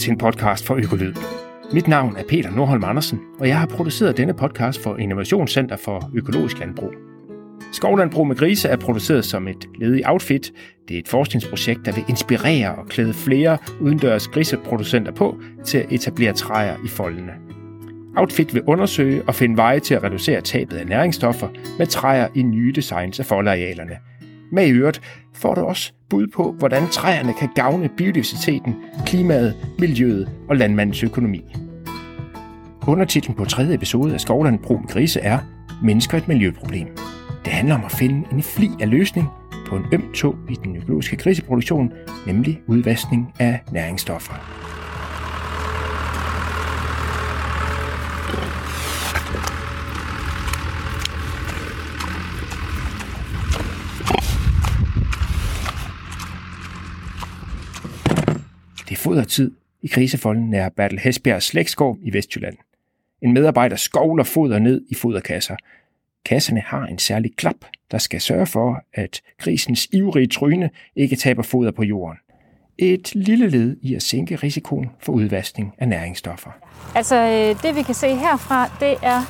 lyttet til en podcast for Økolyd. Mit navn er Peter Nordholm Andersen, og jeg har produceret denne podcast for Innovationscenter for Økologisk Landbrug. Skovlandbrug med grise er produceret som et led i Outfit. Det er et forskningsprojekt, der vil inspirere og klæde flere udendørs griseproducenter på til at etablere træer i foldene. Outfit vil undersøge og finde veje til at reducere tabet af næringsstoffer med træer i nye designs af foldarealerne. Med i øvrigt får du også bud på, hvordan træerne kan gavne biodiversiteten, klimaet, miljøet og landmandens økonomi. Undertitlen på tredje episode af Skovlandbrug med grise er Mennesker et miljøproblem. Det handler om at finde en fli af løsning på en øm tog i den økologiske griseproduktion, nemlig udvaskning af næringsstoffer. Fodertid i krisefolden nær Bertel Hesbjergs slægtsgård i Vestjylland. En medarbejder skovler foder ned i foderkasser. Kasserne har en særlig klap, der skal sørge for, at grisens ivrige tryne ikke taber foder på jorden. Et lille led i at sænke risikoen for udvaskning af næringsstoffer. Altså øh, det vi kan se herfra, det er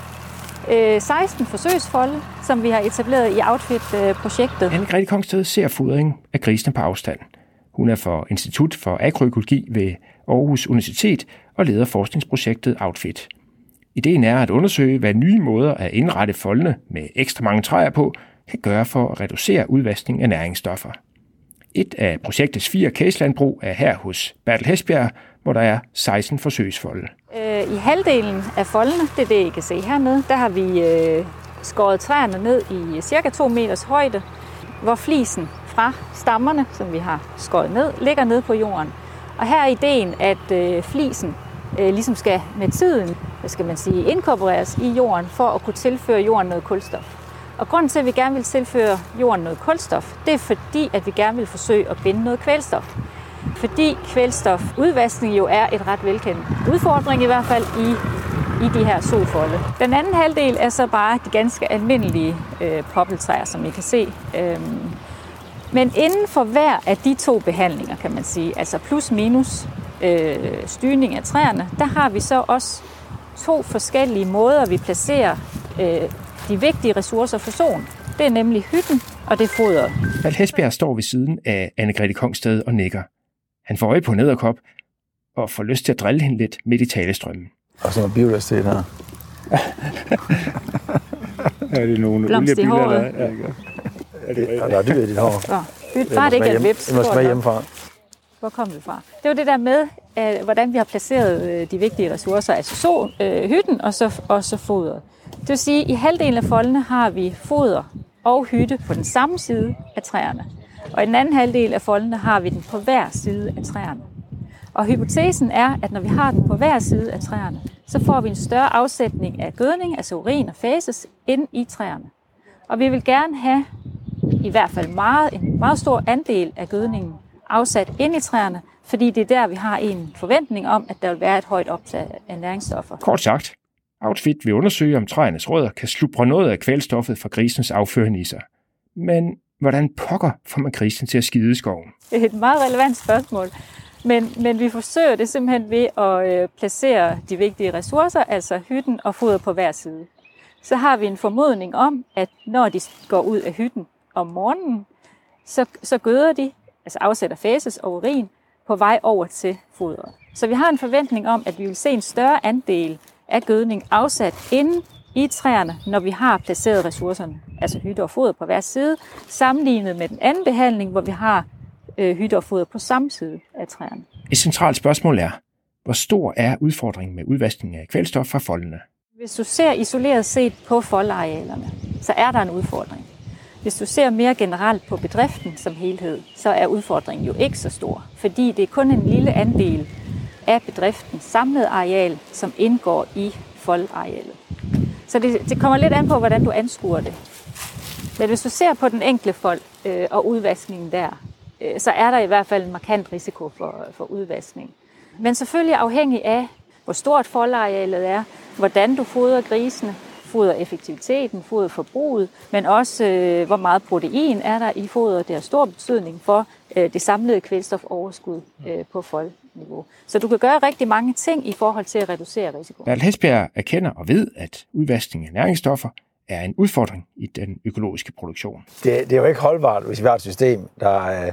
øh, 16 forsøgsfolde, som vi har etableret i Outfit-projektet. Anne-Grethe Kongsted ser fodring af grisene på afstand. Hun er for Institut for Agroøkologi ved Aarhus Universitet og leder forskningsprojektet Outfit. Ideen er at undersøge, hvad nye måder at indrette foldene med ekstra mange træer på kan gøre for at reducere udvaskning af næringsstoffer. Et af projektets fire caselandbrug er her hos Bertel Hesbjerg, hvor der er 16 forsøgsfolde. Øh, I halvdelen af foldene, det er det, I kan se hernede, der har vi øh, skåret træerne ned i cirka 2 meters højde, hvor flisen fra stammerne, som vi har skåret ned, ligger ned på jorden. Og her er ideen, at øh, flisen øh, ligesom skal med tiden, hvad skal man sige, inkorporeres i jorden for at kunne tilføre jorden noget kulstof. Og grunden til, at vi gerne vil tilføre jorden noget kulstof, det er fordi, at vi gerne vil forsøge at binde noget kvælstof. Fordi kvælstofudvaskning jo er et ret velkendt udfordring, i hvert fald i, i de her solfolde. Den anden halvdel er så bare de ganske almindelige øh, poppeltræer, som I kan se. Øhm, men inden for hver af de to behandlinger, kan man sige, altså plus minus øh, styrning af træerne, der har vi så også to forskellige måder, vi placerer øh, de vigtige ressourcer for solen. Det er nemlig hytten, og det er fodret. Val Hesbjerg står ved siden af Anne-Grethe Kongsted og nikker. Han får øje på en edderkop og får lyst til at drille hende lidt midt i talestrømmen. Og så noget biodiversitet her. Er det nogle Blomst i håret. der er? Er Ja, der er dyr i dit hår. Nå, hyt, bare det ikke er en vips. Det må smage hjemmefra. Hvor kom vi fra? Det var det der med, øh, hvordan vi har placeret øh, de vigtige ressourcer, altså så, øh, hytten og så, og så fodret. Det vil sige, at i halvdelen af foldene har vi foder og hytte på den samme side af træerne. Og i den anden halvdel af foldene har vi den på hver side af træerne. Og hypotesen er, at når vi har den på hver side af træerne, så får vi en større afsætning af gødning, altså urin og fases, ind i træerne. Og vi vil gerne have i hvert fald meget, en meget stor andel af gødningen afsat ind i træerne, fordi det er der, vi har en forventning om, at der vil være et højt optag af næringsstoffer. Kort sagt, Outfit vil undersøge, om træernes rødder kan slubre noget af kvælstoffet fra grisens afføring i sig. Men hvordan pokker får man grisen til at skide i skoven? Det er et meget relevant spørgsmål. Men, men vi forsøger det simpelthen ved at øh, placere de vigtige ressourcer, altså hytten og foder på hver side. Så har vi en formodning om, at når de går ud af hytten om morgenen, så, så gøder de, altså afsætter fases og urin, på vej over til fodret. Så vi har en forventning om, at vi vil se en større andel af gødning afsat inde i træerne, når vi har placeret ressourcerne, altså hytte og foder på hver side, sammenlignet med den anden behandling, hvor vi har øh, hytte og foder på samme side af træerne. Et centralt spørgsmål er, hvor stor er udfordringen med udvaskning af kvælstof fra foldene? Hvis du ser isoleret set på foldarealerne, så er der en udfordring. Hvis du ser mere generelt på bedriften som helhed, så er udfordringen jo ikke så stor, fordi det er kun en lille andel af bedriftens samlede areal, som indgår i foldarealet. Så det, det kommer lidt an på, hvordan du anskuer det. Men hvis du ser på den enkelte fold øh, og udvaskningen der, øh, så er der i hvert fald en markant risiko for, for udvaskning. Men selvfølgelig afhængig af, hvor stort foldarealet er, hvordan du fodrer grisene, foder effektiviteten, foder forbruget, men også øh, hvor meget protein er der i fodret. Det har stor betydning for øh, det samlede kvælstofoverskud øh, på fold, niveau. Så du kan gøre rigtig mange ting i forhold til at reducere risiko. Bertel Hesbjerg erkender og ved, at udvaskning af næringsstoffer er en udfordring i den økologiske produktion. Det, det er jo ikke holdbart, hvis vi har et system, der, øh,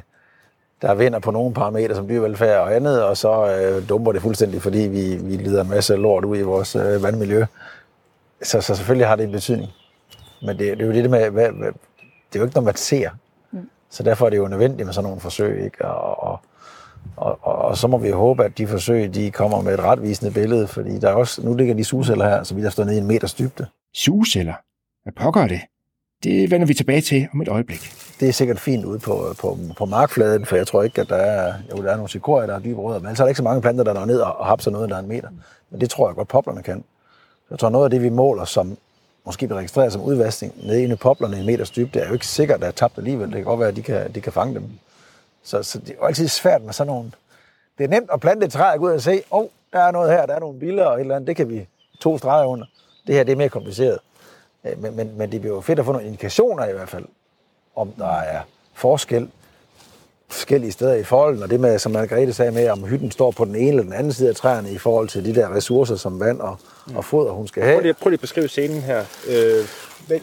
der vinder på nogle parametre som dyrevelfærd og andet, og så øh, dumper det fuldstændig, fordi vi, vi lider en masse lort ud i vores øh, vandmiljø. Så, så selvfølgelig har det en betydning. Men det, det er jo det med, hvad, hvad, det er jo ikke noget, man ser. Mm. Så derfor er det jo nødvendigt med sådan nogle forsøg. Ikke? Og, og, og, og, og så må vi håbe, at de forsøg de kommer med et retvisende billede, fordi der er også, nu ligger de sugeceller her, så vi der står nede i en meters dybde. Sugeceller? Hvad pågår det? Det vender vi tilbage til om et øjeblik. Det er sikkert fint ude på, på, på markfladen, for jeg tror ikke, at der er, jo, der er nogle sikorier, der er dybe rødder, men så er der ikke så mange planter, der når ned og, og hapser noget, der er en meter. Men det tror jeg godt, poplerne kan. Jeg tror, noget af det, vi måler, som måske bliver registreret som udvaskning nede inde i poplerne i en meters dybde, det er jo ikke sikkert, at der er tabt alligevel. Det kan godt være, at de kan, de kan fange dem. Så, så det er jo altid svært med sådan nogle... Det er nemt at plante et træ og gå ud og se, åh, oh, der er noget her, der er nogle billeder og et eller andet, det kan vi to streger under. Det her, det er mere kompliceret. Øh, men, men, men det bliver jo fedt at få nogle indikationer i hvert fald, om der er forskel forskellige steder i folden, og det med, som Margrethe sagde med, om hytten står på den ene eller den anden side af træerne i forhold til de der ressourcer som vand og, og foder, hun skal have. Prøv lige, prøv lige at beskrive scenen her. Øh,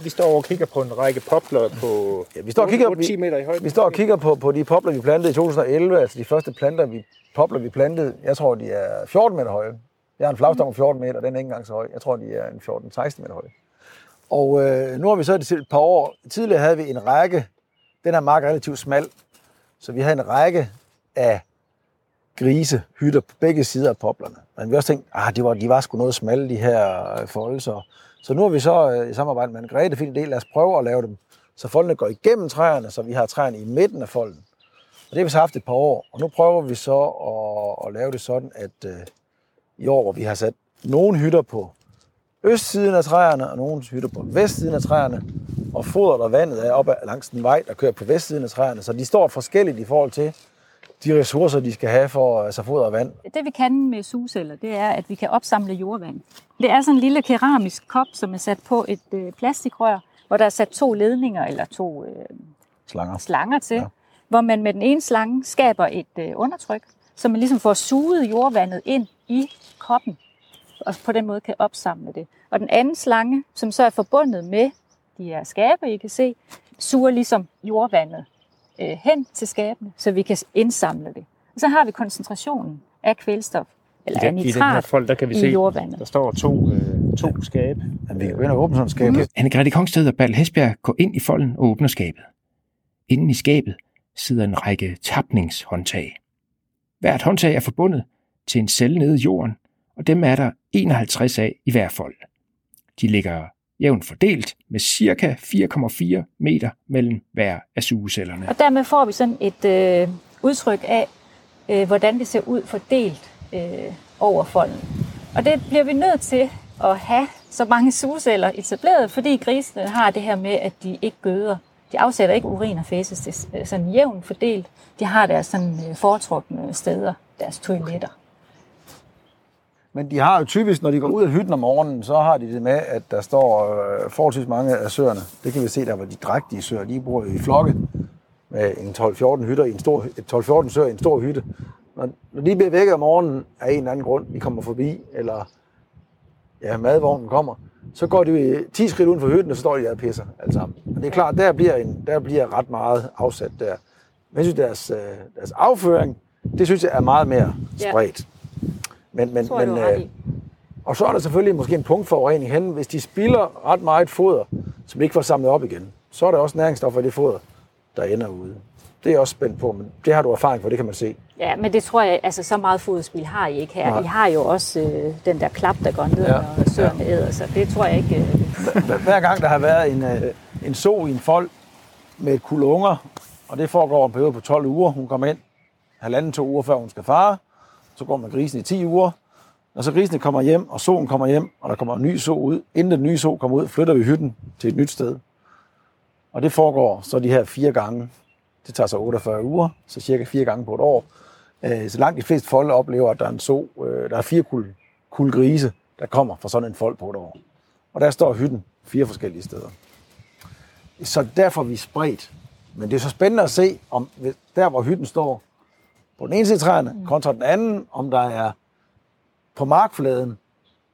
vi står og kigger på en række popler på ja, vi står og kigger, 10 meter i højden. Vi, vi står og kigger på, på de popler, vi plantede i 2011, altså de første planter, vi, popler, vi plantede. Jeg tror, de er 14 meter høje. Jeg har en flagstang på 14 meter, den er ikke engang så høj. Jeg tror, de er en 14-16 meter høje. Og øh, nu har vi så et par år. Tidligere havde vi en række, den her mark er relativt smal, så vi havde en række af grisehytter på begge sider af poplerne. Men vi også tænkt, ah, de var, de var sgu noget smalle, de her øh, folde. foldelser. Så nu har vi så øh, i samarbejde med en Grete fin del, lad os prøve at lave dem, så foldene går igennem træerne, så vi har træerne i midten af folden. Og det har vi så haft et par år, og nu prøver vi så at, at lave det sådan, at øh, i år, hvor vi har sat nogle hytter på østsiden af træerne, og nogle hytter på vestsiden af træerne, og fodret og vandet er op langs den vej, der kører på vestsiden af træerne. Så de står forskelligt i forhold til de ressourcer, de skal have for altså foder og vand. Det vi kan med sugeceller, det er, at vi kan opsamle jordvand. Det er sådan en lille keramisk kop, som er sat på et øh, plastikrør, hvor der er sat to ledninger eller to øh, slanger. slanger til, ja. hvor man med den ene slange skaber et øh, undertryk, så man ligesom får suget jordvandet ind i koppen, og på den måde kan opsamle det. Og den anden slange, som så er forbundet med de her skabe, I kan se, suger ligesom jordvandet øh, hen til skabene, så vi kan indsamle det. Og så har vi koncentrationen af kvælstof, eller I, den, nitrat, i den her fold, der kan vi i se, jordvandet. der står to, øh, to skabe. Men vi kan ind og åbne sådan et skab. Mm. Anne-Grethe Kongsted og Bal Hesbjerg går ind i folden og åbner skabet. Inden i skabet sidder en række tapningshåndtag. Hvert håndtag er forbundet til en celle nede i jorden, og dem er der 51 af i hver fold. De ligger jævnt fordelt med cirka 4,4 meter mellem hver af sugecellerne. Og dermed får vi sådan et øh, udtryk af, øh, hvordan det ser ud fordelt øh, over folden. Og det bliver vi nødt til at have så mange sugeceller etableret, fordi grisene har det her med, at de ikke gøder. De afsætter ikke urin og fæses, det er øh, sådan jævnt fordelt. De har deres sådan øh, foretrukne steder, deres toiletter. Men de har jo typisk, når de går ud af hytten om morgenen, så har de det med, at der står øh, forholdsvis mange af søerne. Det kan vi se der, hvor de drægtige søer, de bor i flokke med en 12-14 hytter i en stor, 12-14 søer i en stor hytte. Når, når de bliver vækket om morgenen af en eller anden grund, de kommer forbi, eller ja, madvognen kommer, så går de 10 skridt uden for hytten, og så står de der og pisser alle sammen. Og det er klart, der bliver, en, der bliver ret meget afsat der. Men jeg synes, deres, øh, deres afføring, det synes jeg er meget mere spredt. Ja. Men, men, men, øh, og så er der selvfølgelig måske en punktforurening hen, hvis de spilder ret meget foder, som ikke får samlet op igen. Så er der også næringsstoffer i det foder, der ender ude. Det er jeg også spændt på, men det har du erfaring på, det kan man se. Ja, men det tror jeg, altså så meget foderspil har I ikke her. Nej. I har jo også øh, den der klap, der går ned, ja. når søerne ja. æder, så det tror jeg ikke... Øh... Hver gang der har været en, øh, en so i en fold med et kul unger, og det foregår en periode på 12 uger, hun kommer ind halvanden to uger før hun skal fare, så går man grisen i 10 uger. Når så grisene kommer hjem, og solen kommer hjem, og der kommer en ny so ud, inden den nye so kommer ud, flytter vi hytten til et nyt sted. Og det foregår så de her fire gange. Det tager så 48 uger, så cirka fire gange på et år. Øh, så langt de fleste folk oplever, at der er en so, øh, der er fire kul, kul grise, der kommer fra sådan en folk på et år. Og der står hytten fire forskellige steder. Så derfor er vi spredt. Men det er så spændende at se, om der hvor hytten står, på den ene side træerne, Mm. kontra den anden, om der er på markfladen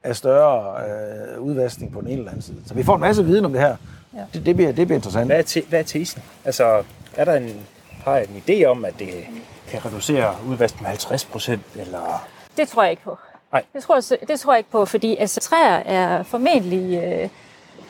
af større øh, udvaskning på den ene eller anden side. Så vi får en masse viden om det her. Ja. Det, det, bliver, det bliver interessant. Hvad er, te, hvad er tesen? Altså, er der en, har jeg en idé om, at det kan reducere udvaskningen med 50 procent, eller... Det tror jeg ikke på. Nej. Det tror, jeg, det tror jeg ikke på, fordi altså, træer er formentlig, øh,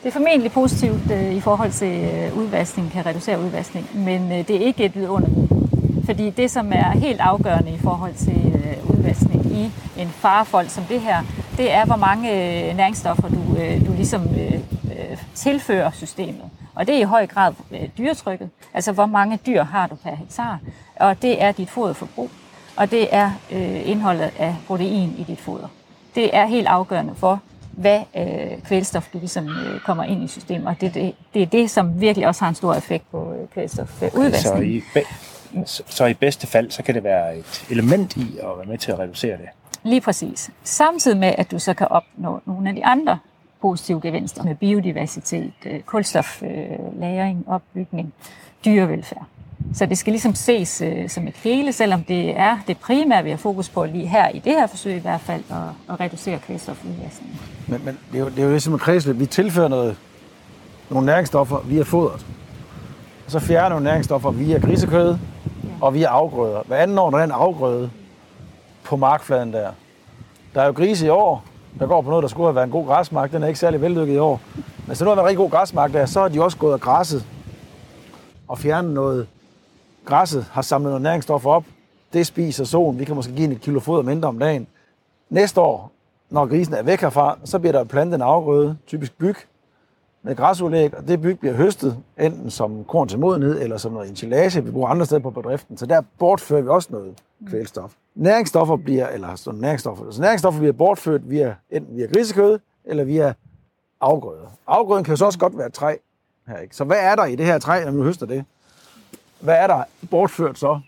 det er formentlig positivt øh, i forhold til øh, udvaskning, kan reducere udvaskning, men øh, det er ikke et vidunderligt. Fordi det, som er helt afgørende i forhold til øh, udvaskning i en farefold som det her, det er, hvor mange øh, næringsstoffer du, øh, du ligesom øh, øh, tilfører systemet. Og det er i høj grad øh, dyretrykket. Altså, hvor mange dyr har du per hektar? Og det er dit foderforbrug. Og det er øh, indholdet af protein i dit foder. Det er helt afgørende for, hvad øh, kvælstof du ligesom øh, kommer ind i systemet. Og det, det, det er det, som virkelig også har en stor effekt på øh, kvælstofudvaskning. Så i, be- så- i bedste fald, så kan det være et element i at være med til at reducere det. Lige præcis. Samtidig med, at du så kan opnå nogle af de andre positive gevinster med biodiversitet, øh, kulstoflagring, opbygning, dyrevelfærd. Så det skal ligesom ses øh, som et hele, selvom det er det primære, vi har fokus på lige her i det her forsøg i hvert fald, at, at reducere kvælstofudvaskningen. Men, men det, er jo, det er jo ligesom et kredsløb. Vi tilfører noget, nogle næringsstoffer via fodret. Og så fjerner nogle næringsstoffer via grisekød og via afgrøder. Hvad anden år, der er en afgrøde på markfladen der. Der er jo grise i år, der går på noget, der skulle have været en god græsmark. Den er ikke særlig vellykket i år. Men så nu har været en rigtig god græsmark der, så har de også gået og græsset og fjernet noget. Græsset har samlet noget næringsstoffer op. Det spiser solen. Vi kan måske give en et kilo foder mindre om dagen. Næste år, når grisen er væk herfra, så bliver der plantet en afgrøde, typisk byg, med græsudlæg, og det byg bliver høstet, enten som korn til modenhed, eller som noget ensilage, vi bruger andre steder på bedriften. Så der bortfører vi også noget kvælstof. Næringsstoffer bliver, eller sådan næringsstoffer, så næringsstoffer bliver bortført via, enten via grisekød, eller via afgrøder. Afgrøden kan jo så også godt være træ. Her, ikke? Så hvad er der i det her træ, når man høster det? Hvad er der bortført så?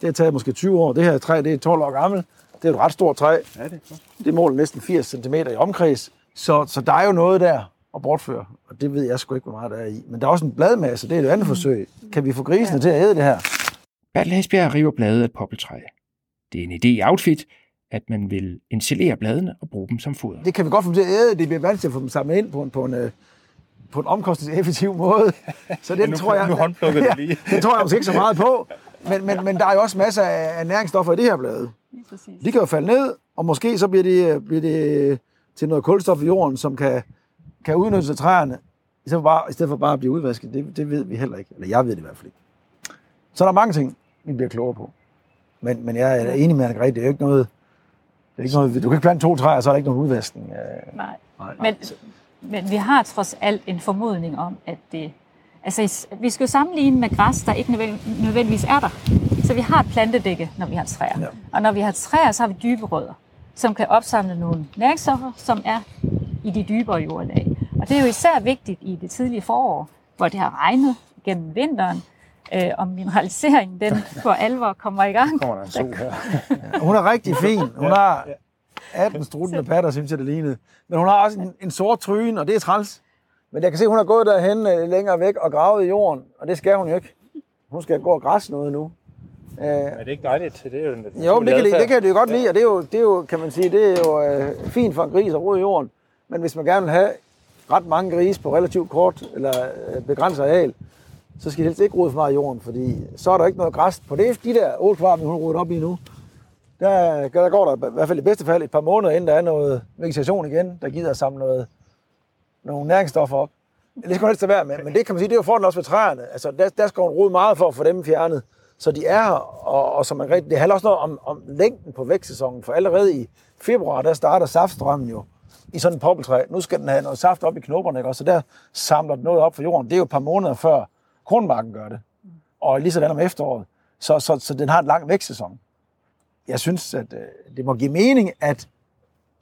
Det har taget måske 20 år. Det her træ, det er 12 år gammelt. Det er et ret stort træ. Ja, det er Det måler næsten 80 cm i omkreds. Så, så der er jo noget der at bortføre. Og det ved jeg sgu ikke, hvor meget der er i. Men der er også en bladmasse. Det er et andet forsøg. Kan vi få grisene til at æde det her? Bertel Hesbjerg river bladet af et poppeltræ. Det er en idé i Outfit, at man vil installere bladene og bruge dem som foder. Det kan vi godt få dem til at æde. Det bliver vanskeligt til at få dem samlet ind på en, på en, øh, på en omkostningseffektiv måde. Så det Nu- tror jeg, nu håndplukker du lige. det tror jeg måske ikke så meget på. Men, men, men der er jo også masser af næringsstoffer i det her blade. Lige præcis. De kan jo falde ned, og måske så bliver det, bliver det til noget kulstof i jorden, som kan, kan udnyttes af træerne, i stedet for bare, i stedet for bare at blive udvasket. Det, det ved vi heller ikke. Eller jeg ved det i hvert fald ikke. Så der er mange ting, vi bliver klogere på. Men, men jeg er enig med Anne-Grethe, det er jo ikke noget, det er ikke noget, du kan ikke plante to træer, og så er der ikke nogen udvaskning. Øh, Nej. nej. Men, men vi har trods alt en formodning om, at det... Altså, vi skal jo sammenligne med græs, der ikke nødvendig- nødvendigvis er der. Så vi har et plantedække, når vi har træer. Ja. Og når vi har træer, så har vi dybe rødder, som kan opsamle nogle næringsstoffer, som er i de dybere jordlag. Og det er jo især vigtigt i det tidlige forår, hvor det har regnet gennem vinteren, øh, og mineraliseringen den for alvor kommer i gang. kommer der en sol her. Hun er rigtig fin. Hun har 18 struttende patter, synes jeg, det lignede. Men hun har også en, en sort tryne, og det er træls. Men jeg kan se, at hun har gået derhen øh, længere væk og gravet i jorden, og det skal hun jo ikke. Hun skal gå og græsse noget nu. Øh, Er det ikke dejligt? Det er jo en jo, men det kan, de- det kan de jo godt lide, og det er jo, det er jo kan man sige, det er jo øh, fint for en gris at rode i jorden. Men hvis man gerne vil have ret mange grise på relativt kort eller øh, begrænset areal, så skal de helst ikke rode for meget i jorden, fordi så er der ikke noget græs på det. De der 8 kvadratmeter, hun har rodet op i nu, der, der går der i hvert fald i bedste fald et par måneder, inden der er noget vegetation igen, der gider at samle noget, nogle næringsstoffer op. Det skal man helst lade være med, men det kan man sige, det er jo fordelen også ved træerne. Altså, der, der skal hun rode meget for at få dem fjernet, så de er her, og, og som man rigtig, det handler også noget om, om længden på vækstsæsonen, for allerede i februar, der starter saftstrømmen jo i sådan en poppeltræ. Nu skal den have noget saft op i knopperne, ikke? også? så der samler den noget op for jorden. Det er jo et par måneder før kornmarken gør det, og lige sådan om efteråret. Så, så, så den har en lang vækstsæson. Jeg synes, at øh, det må give mening, at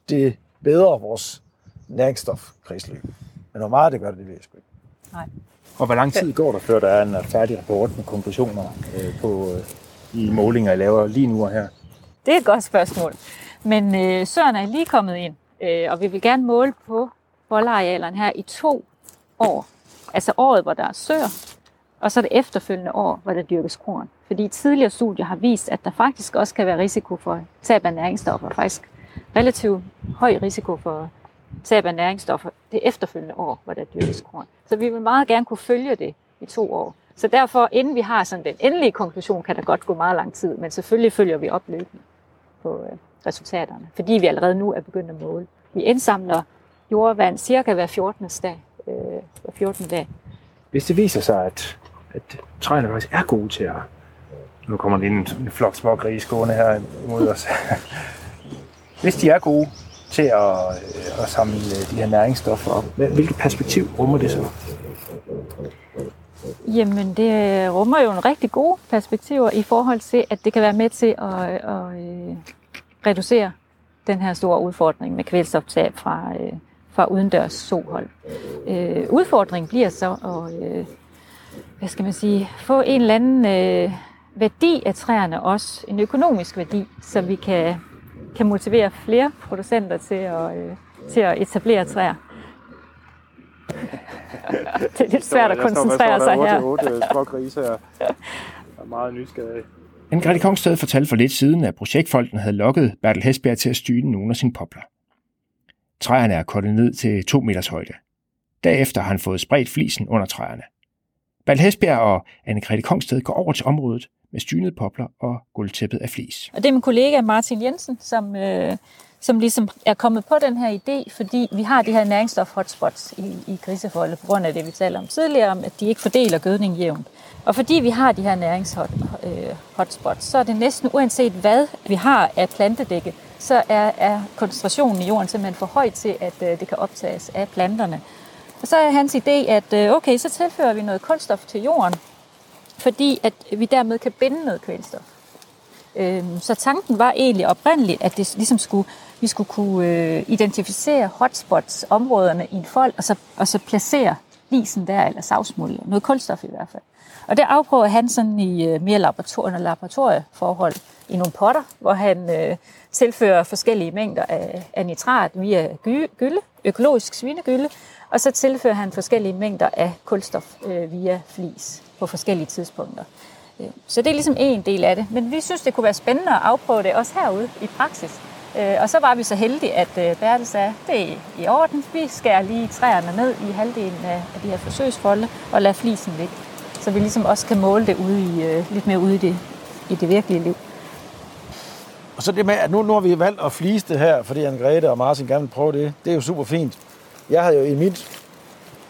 det bedrer vores næringsstofkredsløb. Men hvor meget det gør det, det ved jeg sgu ikke. Nej. Og hvor lang tid går der, før der er en færdig rapport med konklusioner øh, på øh, de målinger, I laver lige nu og her? Det er et godt spørgsmål. Men øh, Søren er lige kommet ind, øh, og vi vil gerne måle på boldarealerne her i to år. Altså året, hvor der er søer, og så det efterfølgende år, hvor der dyrkes korn. Fordi tidligere studier har vist, at der faktisk også kan være risiko for tab af næringsstoffer. Faktisk relativt høj risiko for tab af næringsstoffer det efterfølgende år, hvor der dyrkes korn. Så vi vil meget gerne kunne følge det i to år. Så derfor, inden vi har sådan den endelige konklusion, kan der godt gå meget lang tid, men selvfølgelig følger vi op løbende på øh, resultaterne, fordi vi allerede nu er begyndt at måle. Vi indsamler jordvand cirka hver 14. dag. Øh, hver 14. dag. Hvis det viser sig, at, at træerne faktisk er gode til at... Nu kommer der en, en flok små grise gående her imod os. Hvis de er gode til at, øh, at samle de her næringsstoffer op, hvilket perspektiv rummer det så? Jamen, det rummer jo en rigtig gode perspektiver i forhold til, at det kan være med til at, at, at øh, reducere den her store udfordring med kvælstoftab fra, øh, fra udendørs solhold. Øh, udfordringen bliver så at øh, hvad skal man sige, få en eller anden øh, værdi af træerne også, en økonomisk værdi, så vi kan, kan motivere flere producenter til at, øh, til at etablere træer. det er lidt svært at koncentrere sig her. små grise er, er meget nysgerrige. Anne-Grethe Kongsted fortalte for lidt siden, at projektfolken havde lokket Bertel Hesbjerg til at styre nogle af sine popler. Træerne er kortet ned til 2 meters højde. Derefter har han fået spredt flisen under træerne. Bertel Hesbjerg og Anne-Grethe Kongsted går over til området med stynede popler og gulvtæppet af flis. Og det er min kollega Martin Jensen, som, øh, som ligesom er kommet på den her idé, fordi vi har de her næringsstof-hotspots i, i grisefolde, på grund af det, vi talte om tidligere, om at de ikke fordeler gødning jævnt. Og fordi vi har de her næringshotspots, øh, så er det næsten uanset hvad vi har af plantedække, så er, er koncentrationen i jorden simpelthen for høj til, at øh, det kan optages af planterne. Og så er hans idé, at øh, okay, så tilfører vi noget kulstof til jorden, fordi at vi dermed kan binde noget kvælstof. Øhm, så tanken var egentlig oprindeligt, at det ligesom skulle, vi skulle kunne øh, identificere hotspots, områderne i en fold, og så, og så placere lisen der, eller savsmuld, noget kulstof i hvert fald. Og det afprøver han sådan i øh, mere laborator- laboratorieforhold i nogle potter, hvor han øh, tilfører forskellige mængder af, af nitrat via gylde, økologisk svinegylde, og så tilfører han forskellige mængder af kulstof øh, via flis på forskellige tidspunkter. Øh, så det er ligesom en del af det. Men vi synes, det kunne være spændende at afprøve det også herude i praksis. Øh, og så var vi så heldige, at øh, Bertel sagde, det er i orden. Vi skærer lige træerne ned i halvdelen af de her forsøgsfolde og lader flisen ligge. Så vi ligesom også kan måle det ude i, lidt mere ude i det, i det virkelige liv. Og så det med, at nu, nu har vi valgt at flise det her, fordi Anne-Grethe og Martin gerne vil prøve det. Det er jo super fint. Jeg havde jo i mit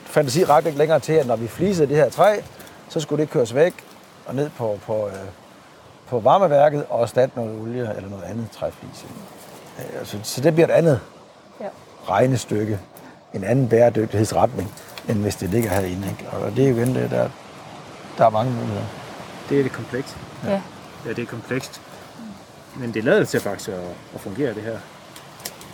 fantasi ret ikke længere til, at når vi flisede det her træ, så skulle det køres væk og ned på, på, øh, på varmeværket og erstatte noget olie eller noget andet træflis. Øh, så, så det bliver et andet ja. regnestykke, en anden bæredygtighedsretning, end hvis det ligger herinde. Ikke? Og det er jo igen det, der, der er mange muligheder. Det er det komplekst. Ja. ja, det er komplekst. Men det lader til faktisk at, at fungere, det her.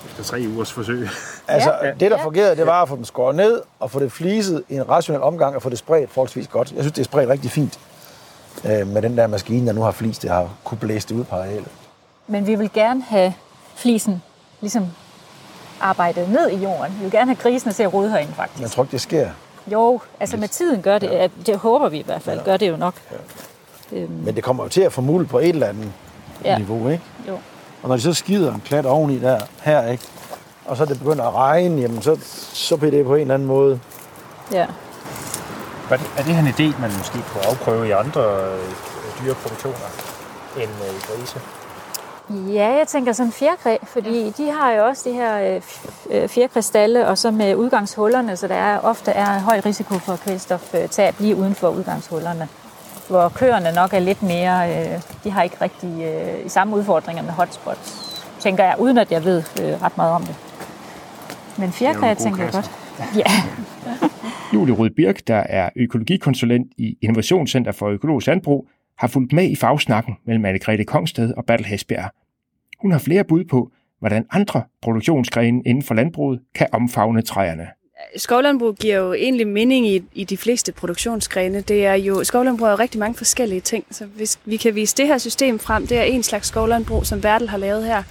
Efter tre ugers forsøg. Altså, ja. det der fungerede, det var at få dem skåret ned og få det fliset i en rationel omgang og få det spredt forholdsvis godt. Jeg synes, det er spredt rigtig fint øh, med den der maskine, der nu har flist, det har kunne blæse det ud på arealet. Men vi vil gerne have flisen ligesom arbejdet ned i jorden. Vi vil gerne have grisene til at rode herinde, faktisk. Jeg tror ikke, det sker. Jo, altså med tiden gør det. Ja. Det håber vi i hvert fald. Ja. Gør det jo nok. Ja. Øhm. Men det kommer jo til at få mul på et eller andet ja. niveau, ikke? Jo. Og når de så skider en klat oveni der, her, ikke? Og så det begynder at regne, jamen så, så bliver det på en eller anden måde. Ja. Er det her en idé, man måske kunne afprøve i andre øh, dyreproduktioner end øh, i grise? Ja, jeg tænker sådan fjerkræ, fordi ja. de har jo også de her øh, fjerkræstalle, og så med udgangshullerne, så der er, ofte er høj risiko for kvælstoftab lige uden for udgangshullerne. Hvor køerne nok er lidt mere, øh, de har ikke rigtig øh, i samme udfordringer med hotspots, tænker jeg, uden at jeg ved øh, ret meget om det. Men fjerkræ tænker jeg godt. Ja. Julie Rød Birk, der er økologikonsulent i Innovationscenter for Økologisk Landbrug, har fulgt med i fagsnakken mellem Anne-Grethe Kongsted og Bertel Hesbjerg. Hun har flere bud på, hvordan andre produktionsgrene inden for landbruget kan omfavne træerne. Skovlandbrug giver jo egentlig mening i, i de fleste produktionsgrene. Det er jo, skovlandbrug er jo rigtig mange forskellige ting, så hvis vi kan vise det her system frem, det er en slags skovlandbrug, som Bertel har lavet her.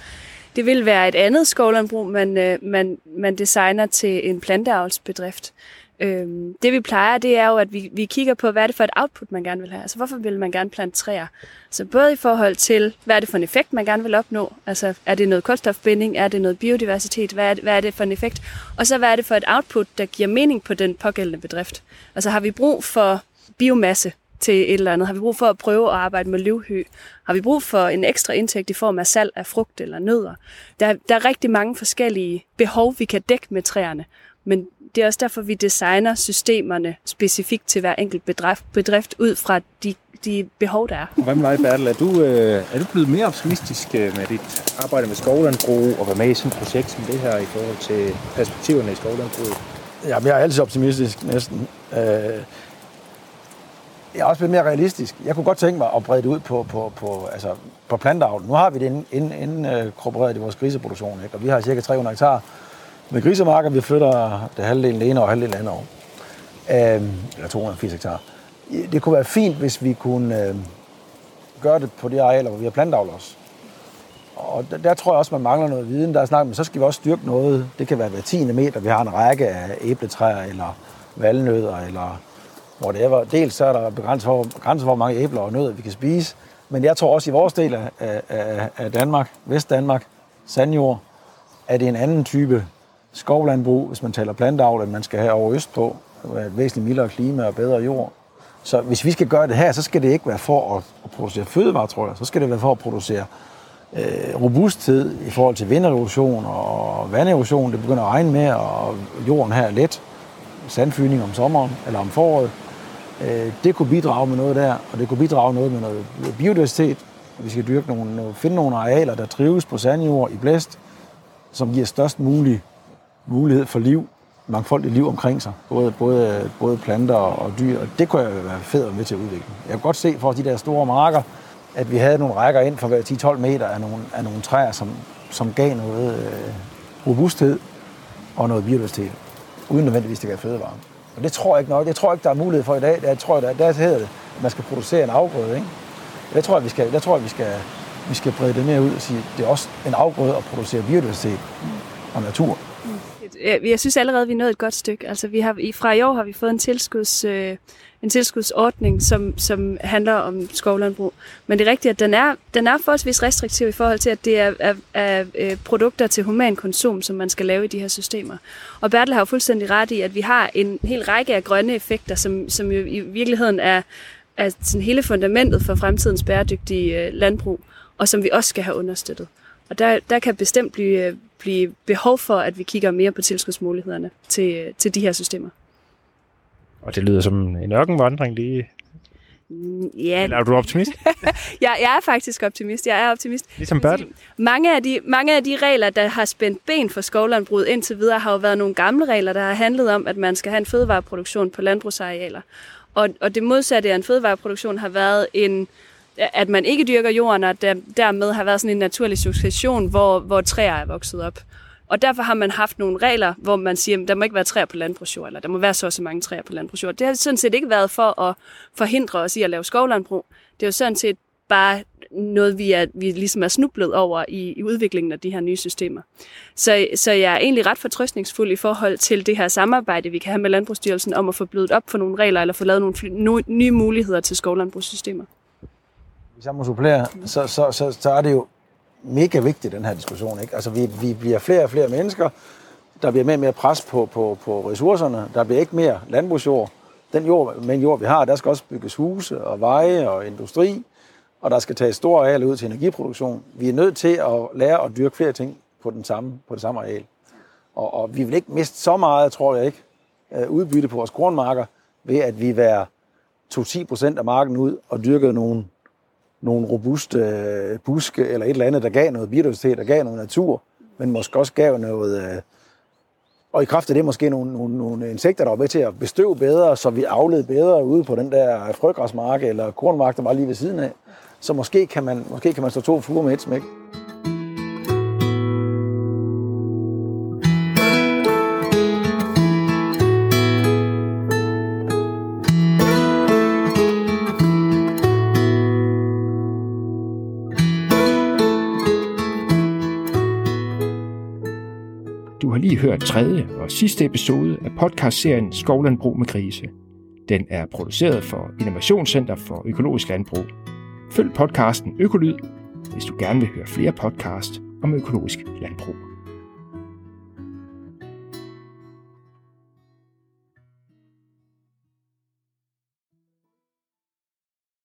Det vil være et andet skovlandbrug, man, øh, man, man designer til en planteavlsbedrift. Øhm, det vi plejer, det er jo, at vi, vi kigger på, hvad er det for et output, man gerne vil have. Altså, hvorfor vil man gerne plante træer? Så både i forhold til, hvad er det for en effekt, man gerne vil opnå? Altså, er det noget kulstofbinding? Er det noget biodiversitet? Hvad er det, hvad er det for en effekt? Og så, hvad er det for et output, der giver mening på den pågældende bedrift? Altså, har vi brug for biomasse til et eller andet? Har vi brug for at prøve at arbejde med løvhø? Har vi brug for en ekstra indtægt i form af salg af frugt eller nødder? Der, der er rigtig mange forskellige behov, vi kan dække med træerne. Men det er også derfor, vi designer systemerne specifikt til hver enkelt bedrift, bedrift ud fra de, de behov, der er. Hvad med dig, Bertel? Er du, øh, er du blevet mere optimistisk øh, med dit arbejde med skovlandbrug og være med i sådan et projekt som det her i forhold til perspektiverne i skovlandbruget? Jamen, jeg er altid optimistisk, næsten. Øh, jeg er også blevet mere realistisk. Jeg kunne godt tænke mig at brede det ud på, på, på, altså på planteavlen. Nu har vi det inkorporeret i vores griseproduktion, ikke? og vi har cirka 300 hektar med grisemarker. Vi flytter det halvdelen ene og halvdelen andet år. Øh, eller 280 hektar. Det kunne være fint, hvis vi kunne øh, gøre det på de arealer, hvor vi har plantavler også. Og der, der tror jeg også, man mangler noget viden. Der er snak, men så skal vi også styrke noget. Det kan være hver 10. meter. Vi har en række af æbletræer, eller valnødder, eller whatever. Dels så er der begrænset for, grænser for, hvor mange æbler og nødder vi kan spise. Men jeg tror også i vores del af, af, af Danmark, Vestdanmark, sandjord, er det en anden type skovlandbrug, hvis man taler planteavl, end man skal have over øst på. Et væsentligt mildere klima og bedre jord. Så hvis vi skal gøre det her, så skal det ikke være for at, at producere fødevarer, tror jeg. Så skal det være for at producere øh, robusthed i forhold til vinderosion og vanderosion. Det begynder at regne med, og jorden her er let. Sandfyning om sommeren eller om foråret. Øh, det kunne bidrage med noget der, og det kunne bidrage noget med noget biodiversitet. Vi skal dyrke nogle, finde nogle arealer, der trives på sandjord i blæst, som giver størst mulig mulighed for liv, mangfoldigt liv omkring sig, både, både, både planter og dyr, og det kunne jeg være fedt med til at udvikle. Jeg kan godt se for de der store marker, at vi havde nogle rækker ind for hver 10-12 meter af nogle, af nogle træer, som, som gav noget øh, robusthed og noget biodiversitet, uden nødvendigvis det gav fødevare. Og det tror jeg ikke nok. Jeg tror ikke, der er mulighed for i dag. Jeg tror, der, der hedder det, at man skal producere en afgrøde. Ikke? Jeg tror, at vi skal, jeg tror, at vi skal, vi skal brede det mere ud og sige, at det er også en afgrøde at producere biodiversitet og natur. Mm. Øh, jeg synes allerede, vi er nået et godt stykke. Altså, vi har, fra i år har vi fået en, tilskuds, øh, en tilskudsordning, som, som handler om skovlandbrug. Men det er rigtigt, at den er, den er forholdsvis restriktiv i forhold til, at det er, er, er, øh, produkter til human konsum, som man skal lave i de her systemer. Og Bertel har jo fuldstændig ret i, at vi har en hel række af grønne effekter, som, som jo i virkeligheden er, er sådan hele fundamentet for fremtidens bæredygtige øh, landbrug, og som vi også skal have understøttet. Og der, der kan bestemt blive, blive behov for, at vi kigger mere på tilskudsmulighederne til, til de her systemer. Og det lyder som en ørkenvandring lige mm, Ja. Eller er du optimist? jeg, jeg er faktisk optimist. Jeg er optimist. Ligesom Bertel. Mange af, de, mange af de regler, der har spændt ben for skovlandbruget indtil videre, har jo været nogle gamle regler, der har handlet om, at man skal have en fødevareproduktion på landbrugsarealer. Og, og det modsatte af en fødevareproduktion har været en, at man ikke dyrker jorden, og der, dermed har været sådan en naturlig succession, hvor, hvor træer er vokset op. Og derfor har man haft nogle regler, hvor man siger, at der må ikke være træer på landbrugsjord, eller der må være så og så mange træer på landbrugsjord. Det har sådan set ikke været for at forhindre os i at lave skovlandbrug. Det er jo sådan set bare noget, vi, er, vi ligesom er snublet over i, i udviklingen af de her nye systemer. Så, så jeg er egentlig ret fortrøstningsfuld i forhold til det her samarbejde, vi kan have med Landbrugsstyrelsen om at få blødt op for nogle regler, eller få lavet nogle nye muligheder til skovlandbrugssystemer. Hvis jeg må supplere, så, så, så, så er det jo mega vigtigt, den her diskussion. Ikke? Altså, vi, vi bliver flere og flere mennesker. Der bliver mere og mere pres på, på, på ressourcerne. Der bliver ikke mere landbrugsjord. Den jord, men jord, vi har, der skal også bygges huse og veje og industri. Og der skal tages store arealer ud til energiproduktion. Vi er nødt til at lære at dyrke flere ting på, den samme, på det samme areal. Og, og vi vil ikke miste så meget, tror jeg ikke, øh, udbytte på vores kornmarker, ved at vi være 2-10 procent af marken ud og dyrke nogle nogle robuste øh, buske eller et eller andet, der gav noget biodiversitet, der gav noget natur, men måske også gav noget... Øh, og i kraft af det måske nogle, nogle, nogle insekter, der var med til at bestøve bedre, så vi aflede bedre ude på den der frøgræsmark eller kornmark, der var lige ved siden af. Så måske kan man, måske kan man stå to fluer med et smæk. Tredje og sidste episode af podcastserien Skovlandbrug med grise. Den er produceret for Innovationscenter for Økologisk Landbrug. Følg podcasten Økolyd, hvis du gerne vil høre flere podcast om økologisk landbrug.